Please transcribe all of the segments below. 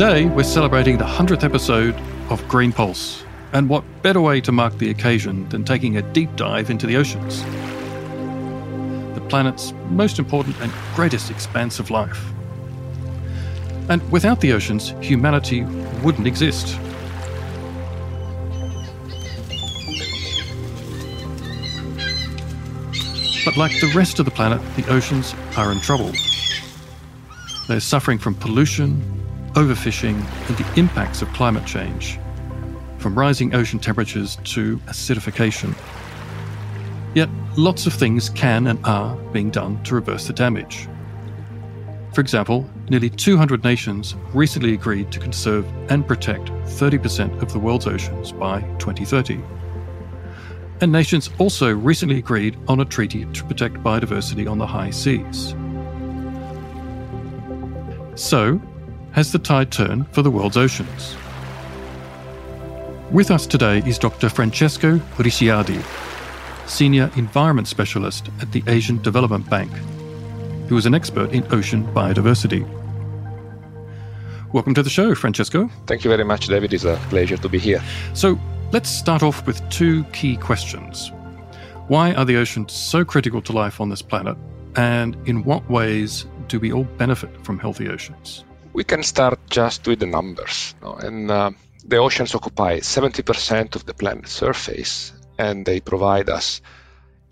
Today, we're celebrating the 100th episode of Green Pulse. And what better way to mark the occasion than taking a deep dive into the oceans? The planet's most important and greatest expanse of life. And without the oceans, humanity wouldn't exist. But like the rest of the planet, the oceans are in trouble. They're suffering from pollution, overfishing, and the impacts of climate change, from rising ocean temperatures to acidification. Yet, lots of things can and are being done to reverse the damage. For example, nearly 200 nations recently agreed to conserve and protect 30% of the world's oceans by 2030. And nations also recently agreed on a treaty to protect biodiversity on the high seas. So, has the tide turned for the world's oceans? With us today is Dr. Francesco Ricciardi, Senior Environment Specialist at the Asian Development Bank, who is an expert in ocean biodiversity. Welcome to the show, Francesco. Thank you very much, David. It's a pleasure to be here. So, let's start off with two key questions. Why are the oceans so critical to life on this planet? And in what ways do we all benefit from healthy oceans? We can start just with the numbers. And uh, the oceans occupy 70% of the planet's surface, and they provide us,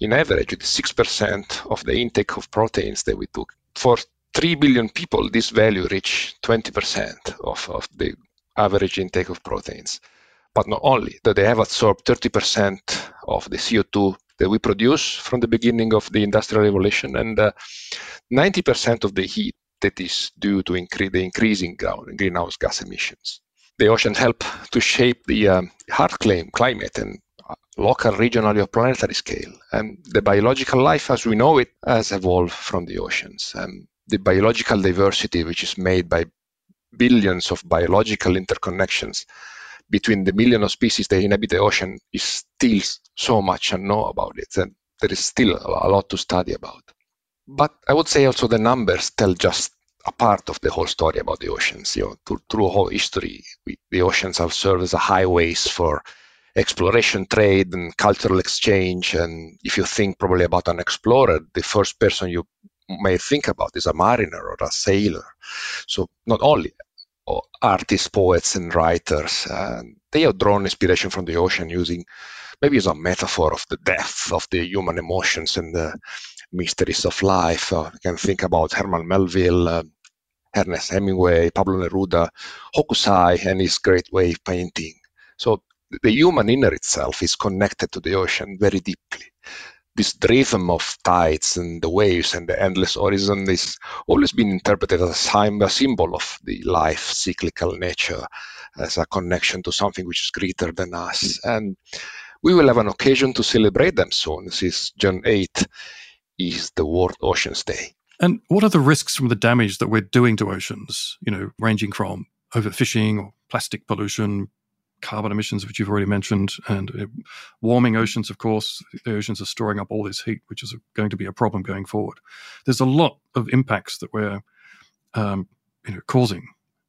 in average, with 6% of the intake of proteins that we took. For 3 billion people, this value reached 20% of, of the average intake of proteins. But not only, that they have absorbed 30% of the CO2 that we produce from the beginning of the Industrial Revolution and uh, 90% of the heat that is due to incre- the increasing greenhouse gas emissions. The oceans help to shape the um, hard claim climate and uh, local, regional, or planetary scale. And the biological life as we know it has evolved from the oceans. And the biological diversity, which is made by billions of biological interconnections between the million of species that inhabit the ocean, is still so much unknown about it. And there is still a lot to study about. But I would say also the numbers tell just a part of the whole story about the oceans. You know, through, through whole history, we, the oceans have served as highways for exploration, trade, and cultural exchange. And if you think probably about an explorer, the first person you may think about is a mariner or a sailor. So not only artists, poets, and writers, uh, they have drawn inspiration from the ocean using maybe as a metaphor of the depth of the human emotions and the mysteries of life. Uh, you can think about Herman Melville, uh, Ernest Hemingway, Pablo Neruda, Hokusai, and his great wave painting. So the human inner itself is connected to the ocean very deeply. This rhythm of tides and the waves and the endless horizon is always been interpreted as a, symbol of the life cyclical nature, as a connection to something which is greater than us. And we will have an occasion to celebrate them soon. This is June 8 is the World Oceans Day. And what are the risks from the damage that we're doing to oceans, you know, ranging from overfishing or plastic pollution, carbon emissions, which you've already mentioned, and uh, warming oceans, of course. The oceans are storing up all this heat, which is going to be a problem going forward. There's a lot of impacts that we're um, you know, causing.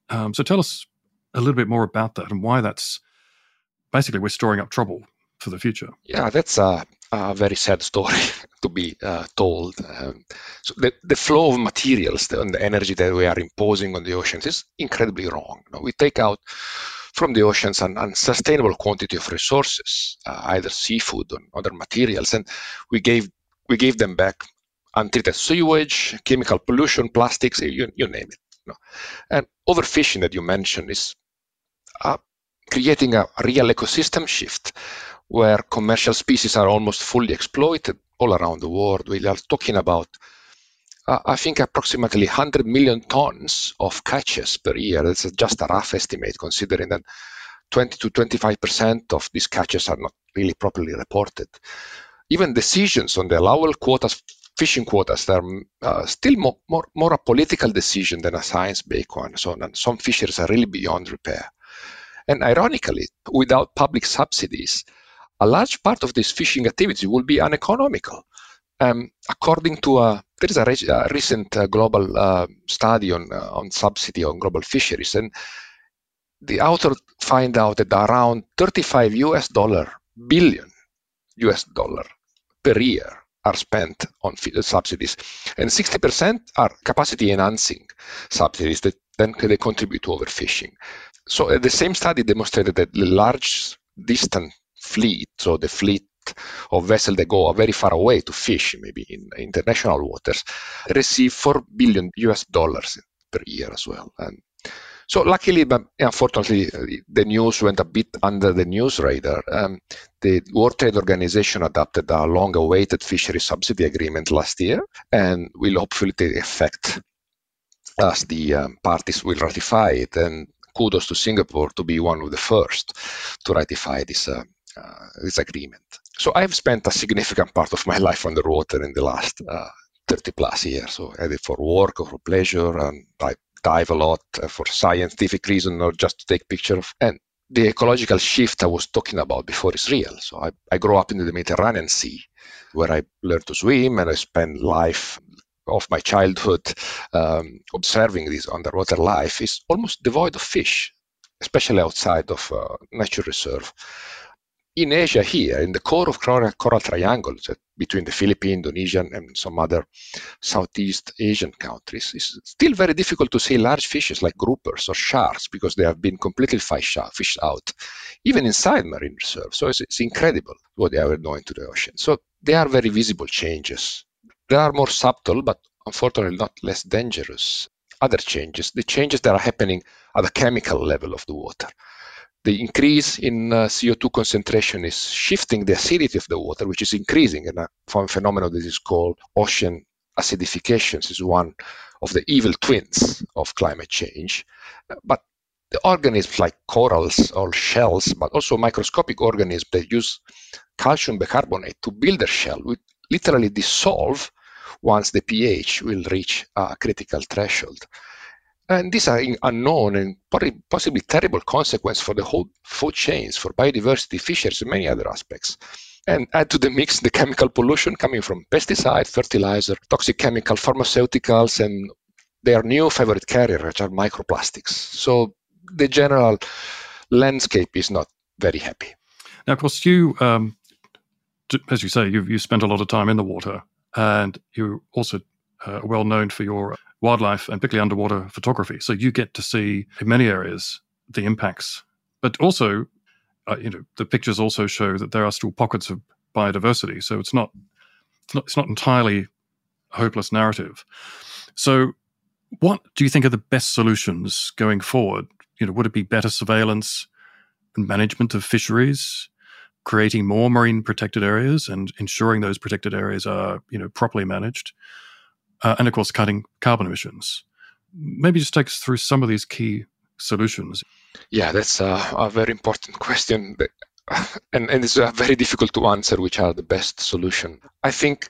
Um, so tell us a little bit more about that and why that's basically we're storing up trouble for the future. Yeah, that's a, a very sad story to be uh, told. Um, so the, the flow of materials and the energy that we are imposing on the oceans is incredibly wrong. You know, we take out from the oceans an unsustainable quantity of resources, uh, either seafood or other materials, and we gave we gave them back untreated sewage, chemical pollution, plastics, you, you name it. You know. And overfishing that you mentioned is uh, creating a real ecosystem shift where commercial species are almost fully exploited all around the world. We are talking about, uh, I think, approximately 100 million tons of catches per year. That's just a rough estimate, considering that 20 to 25% of these catches are not really properly reported. Even decisions on the allowable quotas, fishing quotas, are uh, still more, more, more a political decision than a science-based one. So some fisheries are really beyond repair. And ironically, without public subsidies, a large part of this fishing activity will be uneconomical. Um, according to a there is a, a recent uh, global uh, study on uh, on subsidy on global fisheries, and the author find out that around 35 US dollar billion US dollar per year are spent on subsidies, and 60% are capacity enhancing subsidies that then they contribute to overfishing. So uh, the same study demonstrated that the large distant fleet, so the fleet of vessels that go very far away to fish, maybe in international waters, receive 4 billion US dollars per year as well. And so luckily, but unfortunately, the news went a bit under the news radar. Um, the World Trade Organization adopted a long-awaited fishery subsidy agreement last year, and will hopefully take effect as the um, parties will ratify it. And kudos to Singapore to be one of the first to ratify this uh, uh, this agreement. So I've spent a significant part of my life underwater in the last uh, 30 plus years. So either for work or for pleasure, and I dive a lot uh, for scientific reason or just to take pictures. And the ecological shift I was talking about before is real. So I, I grew up in the Mediterranean Sea, where I learned to swim and I spent life of my childhood um, observing this underwater life is almost devoid of fish, especially outside of uh, nature reserve in Asia here, in the core of Coral, Coral Triangle, between the Philippines, Indonesian, and some other Southeast Asian countries, it's still very difficult to see large fishes like groupers or sharks because they have been completely fished out, even inside marine reserves. So it's, it's incredible what they are doing to the ocean. So they are very visible changes. They are more subtle, but unfortunately not less dangerous. Other changes, the changes that are happening at the chemical level of the water the increase in uh, CO2 concentration is shifting the acidity of the water, which is increasing. And a phenomenon that is called ocean acidification is one of the evil twins of climate change. But the organisms like corals or shells, but also microscopic organisms that use calcium bicarbonate to build their shell will literally dissolve once the pH will reach a critical threshold. And these are unknown and possibly terrible consequences for the whole food chains, for biodiversity, fisheries, and many other aspects. And add to the mix the chemical pollution coming from pesticide, fertilizer, toxic chemical, pharmaceuticals, and their new favorite carrier, which are microplastics. So the general landscape is not very happy. Now, of course, you, um, as you say, you've, you spent a lot of time in the water, and you're also uh, well known for your wildlife and particularly underwater photography. So you get to see in many areas the impacts, but also, uh, you know, the pictures also show that there are still pockets of biodiversity. So it's not, it's not, it's not entirely a hopeless narrative. So, what do you think are the best solutions going forward? You know, would it be better surveillance and management of fisheries? creating more marine protected areas and ensuring those protected areas are you know properly managed uh, and of course cutting carbon emissions. Maybe just take us through some of these key solutions. Yeah, that's a, a very important question, and, and it's very difficult to answer. Which are the best solution? I think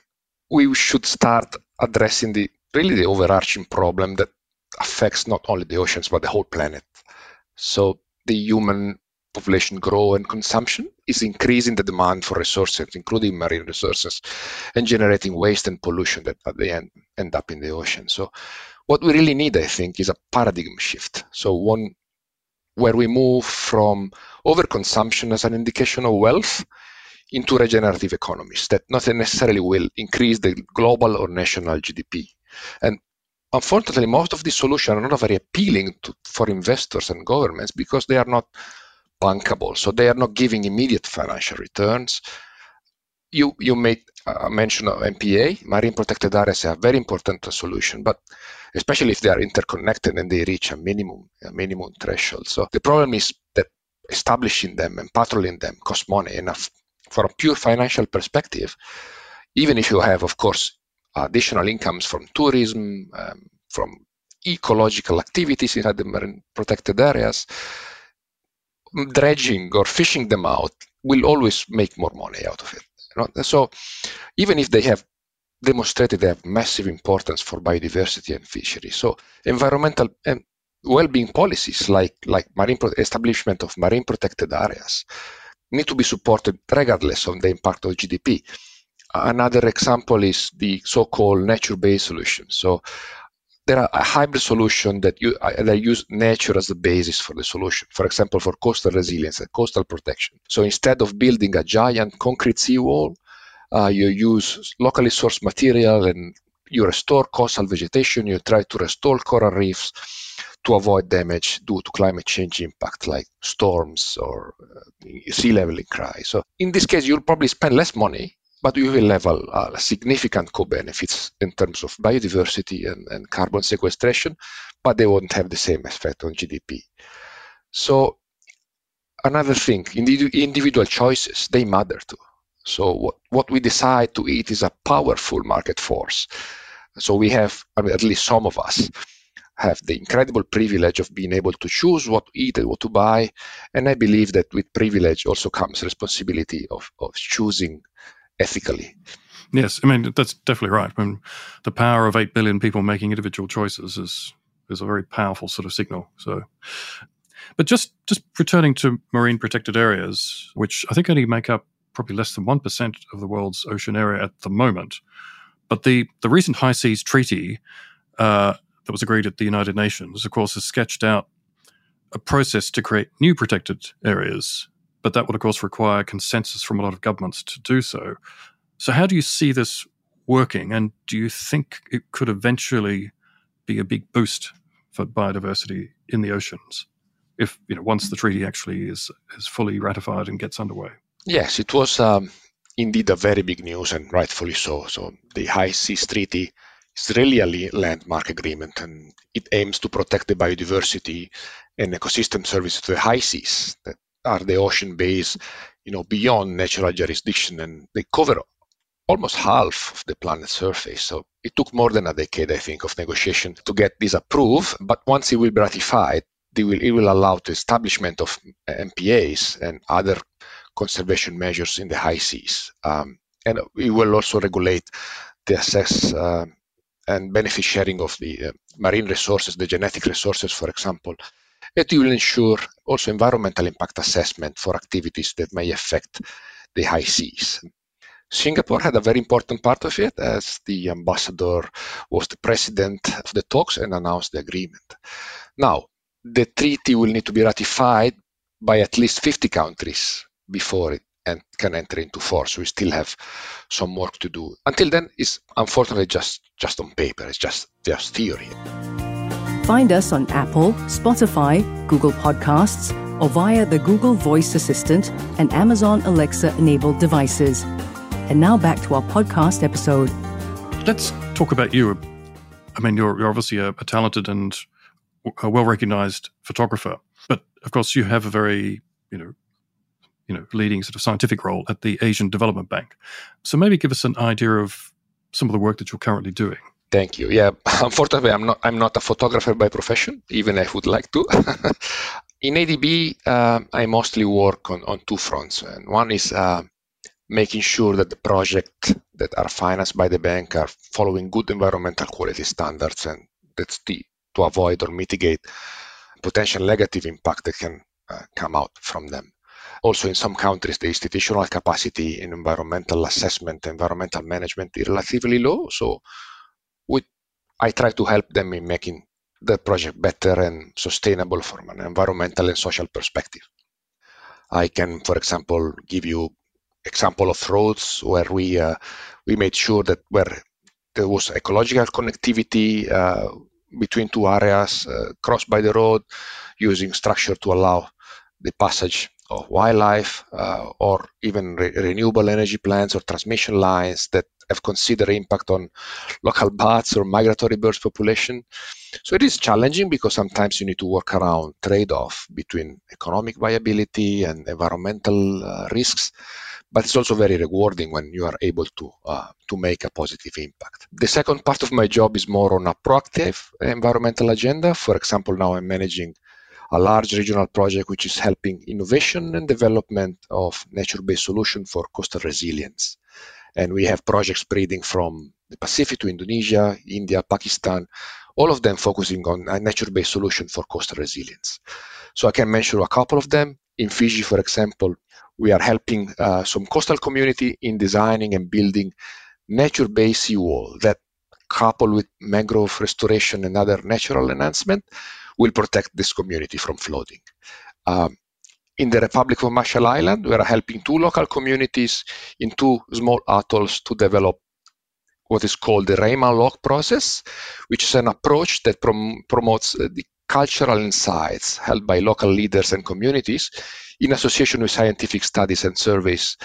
we should start addressing the really the overarching problem that affects not only the oceans but the whole planet. So the human population grow and consumption is increasing the demand for resources, including marine resources, and generating waste and pollution that at the end end up in the ocean. So what we really need, I think, is a paradigm shift. So one where we move from overconsumption as an indication of wealth into regenerative economies that not necessarily will increase the global or national GDP. And unfortunately, most of these solutions are not very appealing to, for investors and governments because they are not bankable. So they are not giving immediate financial returns. You you made a mention of MPA, marine protected areas are a very important solution, but especially if they are interconnected and they reach a minimum a minimum threshold. So the problem is that establishing them and patrolling them costs money, and from a pure financial perspective, even if you have, of course, additional incomes from tourism, um, from ecological activities in the marine protected areas, dredging or fishing them out will always make more money out of it. You know? So even if they have demonstrated they have massive importance for biodiversity and fisheries. So environmental and well-being policies like like marine establishment of marine protected areas need to be supported regardless of the impact of GDP. Another example is the so-called nature-based solution. So there are a hybrid solution that you uh, that use nature as the basis for the solution. For example, for coastal resilience and coastal protection. So instead of building a giant concrete seawall, uh, you use locally sourced material and you restore coastal vegetation. You try to restore coral reefs to avoid damage due to climate change impact like storms or uh, sea level increase. So in this case, you'll probably spend less money, but you will have a, a significant co-benefits in terms of biodiversity and, and carbon sequestration, but they won't have the same effect on GDP. So another thing, individual choices, they matter too. So what, what we decide to eat is a powerful market force. So we have, I mean, at least some of us, have the incredible privilege of being able to choose what to eat and what to buy. And I believe that with privilege also comes responsibility of, of choosing ethically. Yes, I mean that's definitely right. I mean, the power of eight billion people making individual choices is is a very powerful sort of signal. So, but just just returning to marine protected areas, which I think only make up probably less than one percent of the world's ocean area at the moment. But the the recent High Seas Treaty uh, that was agreed at the United Nations, of course, has sketched out a process to create new protected areas. But that would, of course, require consensus from a lot of governments to do so. So, how do you see this working? And do you think it could eventually be a big boost for biodiversity in the oceans if, you know, once the treaty actually is, is fully ratified and gets underway? Yes, it was um, indeed a very big news, and rightfully so. So, the High Seas Treaty is really a landmark agreement and it aims to protect the biodiversity and ecosystem services to the high seas that are the ocean base, you know, beyond natural jurisdiction and they cover almost half of the planet's surface. So it took more than a decade, I think, of negotiation to get this approved. But once it will be ratified, will, it will allow the establishment of MPAs and other conservation measures in the high seas. Um, and it will also regulate the access uh, and benefit sharing of the uh, marine resources, the genetic resources, for example. It will ensure also environmental impact assessment for activities that may affect the high seas. Singapore had a very important part of it as the ambassador was the president of the talks and announced the agreement. Now, the treaty will need to be ratified by at least 50 countries before it can enter into force. We still have some work to do. Until then, it's unfortunately just just on paper. It's just just theory. Find us on Apple, Spotify, Google Podcasts, or via the Google Voice Assistant and Amazon Alexa enabled devices. And now back to our podcast episode. Let's talk about you. I mean, you're, you're obviously a, a talented and a well recognized photographer, but of course, you have a very you know you know, leading sort of scientific role at the Asian Development Bank. So maybe give us an idea of some of the work that you're currently doing. Thank you. Yeah, unfortunately, I'm not. I'm not a photographer by profession, even if I would like to. In ADB, uh, I mostly work on, on two fronts, and one is uh, making sure that the projects that are financed by the bank are following good environmental quality standards, and that's the to avoid or mitigate potential negative impact that can uh, come out from them. Also, in some countries, the institutional capacity in environmental assessment, environmental management is relatively low. So, I try to help them in making the project better and sustainable from an environmental and social perspective. I can, for example, give you example of roads where we uh, we made sure that where there was ecological connectivity uh, between two areas uh, crossed by the road, using structure to allow the passage of wildlife uh, or even re- renewable energy plants or transmission lines that have considered impact on local bats or migratory birds population. So it is challenging because sometimes you need to work around trade-off between economic viability and environmental uh, risks. but it's also very rewarding when you are able to uh, to make a positive impact. The second part of my job is more on a proactive environmental agenda. For example, now I'm managing a large regional project which is helping innovation and development of nature-based solution for coastal resilience. And we have projects spreading from the Pacific to Indonesia, India, Pakistan, all of them focusing on a nature-based solution for coastal resilience. So I can mention a couple of them. In Fiji, for example, we are helping uh, some coastal community in designing and building nature-based seawall that coupled with mangrove restoration and other natural enhancement will protect this community from flooding. Um, in the Republic of Marshall Island, we are helping two local communities in two small atolls to develop what is called the Reimaanlok process, which is an approach that prom- promotes uh, the cultural insights held by local leaders and communities in association with scientific studies and surveys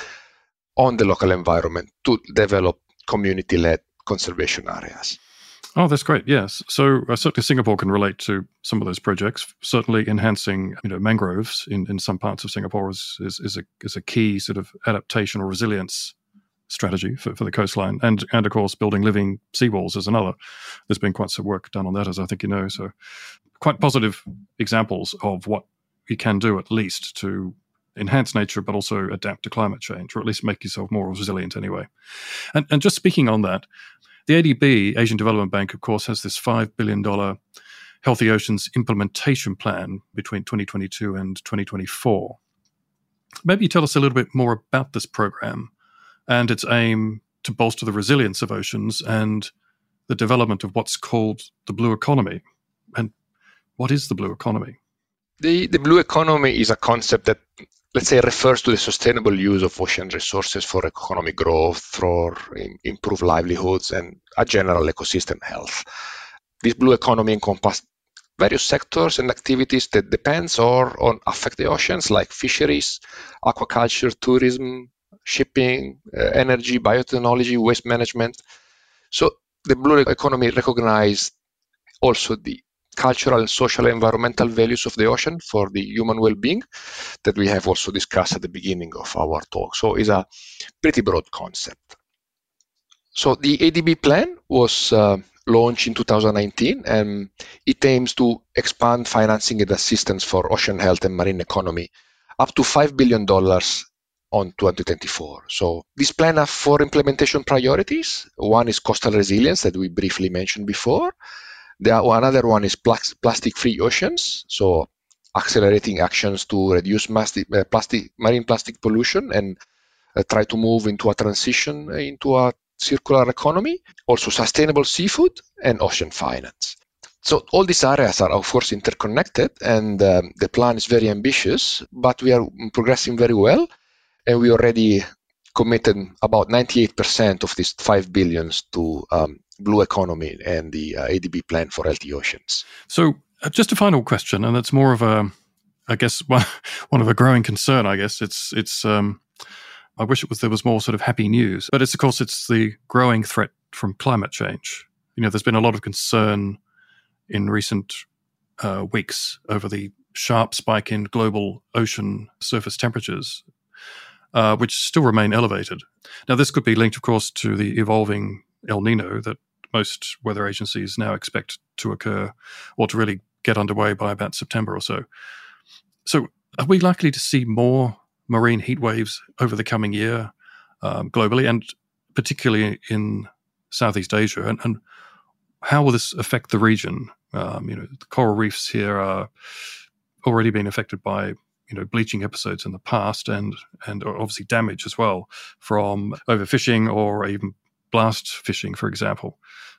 on the local environment to develop community led conservation areas. Oh, that's great. Yes. So uh, certainly Singapore can relate to some of those projects. Certainly enhancing, you know, mangroves in, in some parts of Singapore is, is, is, a, is a key sort of adaptation or resilience strategy for, for the coastline. And, and of course, building living seawalls is another. There's been quite some work done on that, as I think you know. So quite positive examples of what you can do at least to enhance nature, but also adapt to climate change, or at least make yourself more resilient anyway. And, and just speaking on that, the ADB, Asian Development Bank, of course, has this $5 billion Healthy Oceans implementation plan between 2022 and 2024. Maybe you tell us a little bit more about this program and its aim to bolster the resilience of oceans and the development of what's called the blue economy. And what is the blue economy? The, the blue economy is a concept that let's say, refers to the sustainable use of ocean resources for economic growth, for improved livelihoods, and a general ecosystem health. This blue economy encompasses various sectors and activities that depends or on affect the oceans, like fisheries, aquaculture, tourism, shipping, uh, energy, biotechnology, waste management. So the blue economy recognizes also the cultural and social environmental values of the ocean for the human well-being that we have also discussed at the beginning of our talk. So it's a pretty broad concept. So the ADB plan was uh, launched in 2019 and it aims to expand financing and assistance for ocean health and marine economy up to $5 billion on 2024. So this plan has four implementation priorities. One is coastal resilience that we briefly mentioned before. The another one is plastic-free oceans, so accelerating actions to reduce plastic, uh, plastic marine plastic pollution and uh, try to move into a transition into a circular economy. Also, sustainable seafood and ocean finance. So all these areas are of course interconnected, and um, the plan is very ambitious, but we are progressing very well, and we already committed about 98% of these 5 billions to um, blue economy and the uh, ADB plan for healthy oceans. So, uh, just a final question, and that's more of a, I guess, one, one of a growing concern. I guess it's it's. Um, I wish it was there was more sort of happy news, but it's of course it's the growing threat from climate change. You know, there's been a lot of concern in recent uh, weeks over the sharp spike in global ocean surface temperatures, uh, which still remain elevated. Now, this could be linked, of course, to the evolving El Nino that most weather agencies now expect to occur or to really get underway by about September or so. So, are we likely to see more marine heat waves over the coming year um, globally and particularly in Southeast Asia? And, and, how will this affect the region? Um, you know, the coral reefs here are already being affected by you know bleaching episodes in the past and and obviously damage as well from overfishing or even blast fishing, for example.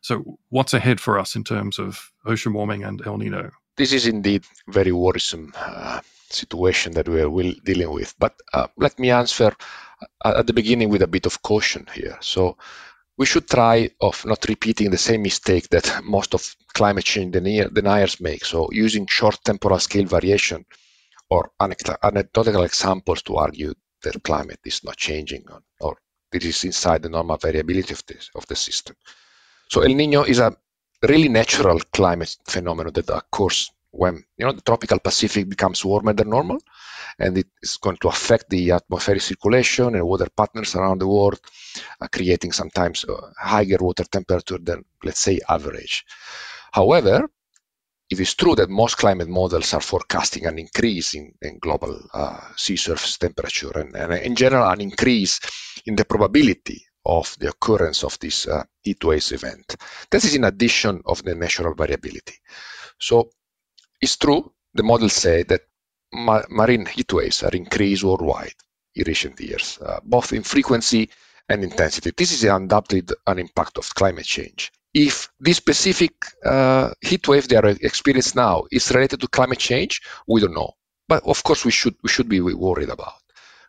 So, what's ahead for us in terms of ocean warming and El Nino? This is indeed very worrisome uh, situation that we are dealing with. But uh, let me answer uh, at the beginning with a bit of caution here. So, we should try of not repeating the same mistake that most of climate change deniers make. So, using short temporal scale variation or anecdotal examples to argue that climate is not changing or it is inside the normal variability of this of the system. So El Nino is a really natural climate phenomenon that occurs when you know the tropical Pacific becomes warmer than normal, and it is going to affect the atmospheric circulation and water patterns around the world, uh, creating sometimes uh, higher water temperature than, let's say, average. However, it is true that most climate models are forecasting an increase in, in global uh, sea surface temperature and, and, in general an increase in the probability of the occurrence of this uh, heat waves event. This is in addition of the natural variability. So it's true, the models say that ma marine heat waves are increased worldwide in recent years, uh, both in frequency and intensity. This is undoubtedly an impact of climate change. If this specific uh, heat wave they are experiencing now is related to climate change, we don't know. But of course, we should we should be worried about.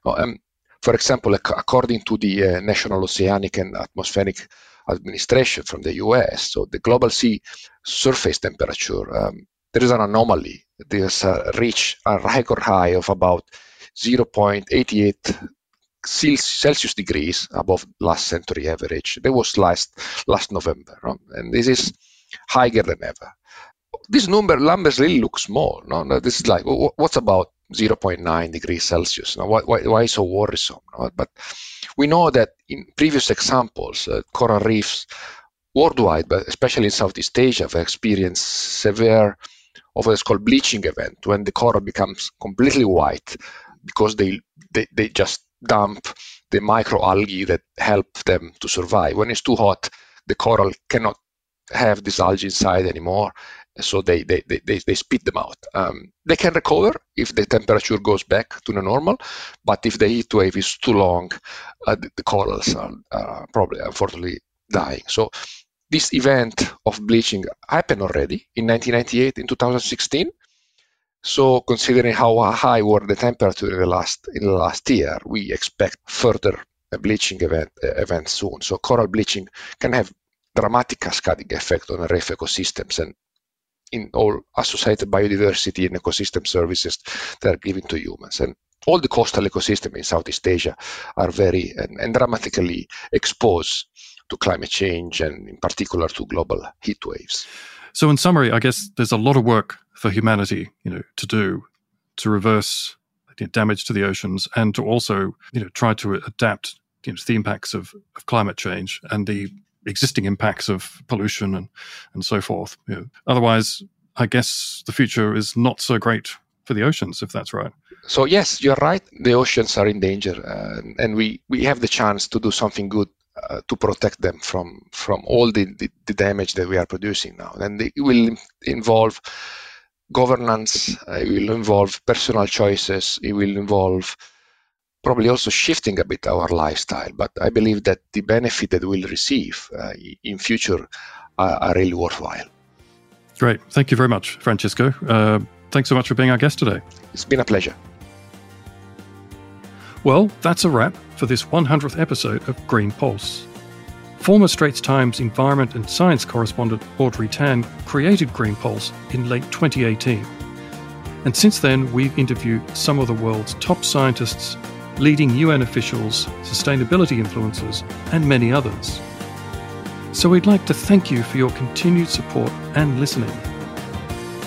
Um, for example, according to the uh, National Oceanic and Atmospheric Administration from the US, so the global sea surface temperature, um, there is an anomaly. There's a reach a record high of about 0.88 Celsius degrees above last century average. That was last last November, and this is higher than ever. This number numbers really look small. No, this is like what's about 0.9 degrees Celsius. Now, why, why, why so worrisome? No? But we know that in previous examples, uh, coral reefs worldwide, but especially in Southeast Asia, have experienced severe of what's called bleaching event when the coral becomes completely white because they, they, they just dump the microalgae that help them to survive. When it's too hot, the coral cannot have this algae inside anymore, so they they, they, they, they spit them out. Um, they can recover if the temperature goes back to the normal, but if the heat wave is too long, uh, the, the, corals are uh, probably unfortunately dying. So this event of bleaching happened already in 1998 in 2016 so considering how high were the temperature in the last in the last year, we expect further uh, bleaching event uh, event soon. So coral bleaching can have dramatic cascading effect on reef ecosystems and in all associated biodiversity and ecosystem services that are given to humans. And all the coastal ecosystem in Southeast Asia are very and, and dramatically exposed to climate change and in particular to global heat waves. So in summary, I guess there's a lot of work for humanity, you know, to do to reverse damage to the oceans and to also, you know, try to adapt you know, to the impacts of, of climate change and the existing impacts of pollution and, and so forth. You know, otherwise, I guess the future is not so great for the oceans, if that's right. So yes, you're right. The oceans are in danger, uh, and we we have the chance to do something good uh, to protect them from from all the, the, the damage that we are producing now. And it will involve governance, uh, it will involve personal choices, it will involve probably also shifting a bit our lifestyle. But I believe that the benefit that we'll receive uh, in future are, are, really worthwhile. Great. Thank you very much, Francesco. Uh, thanks so much for being our guest today. It's been a pleasure. Well, that's a wrap for this 100th episode of Green Pulse. Former Straits Times environment and science correspondent Audrey Tan created Green Pulse in late 2018. And since then, we've interviewed some of the world's top scientists, leading UN officials, sustainability influencers, and many others. So we'd like to thank you for your continued support and listening.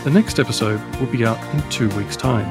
The next episode will be out in two weeks' time.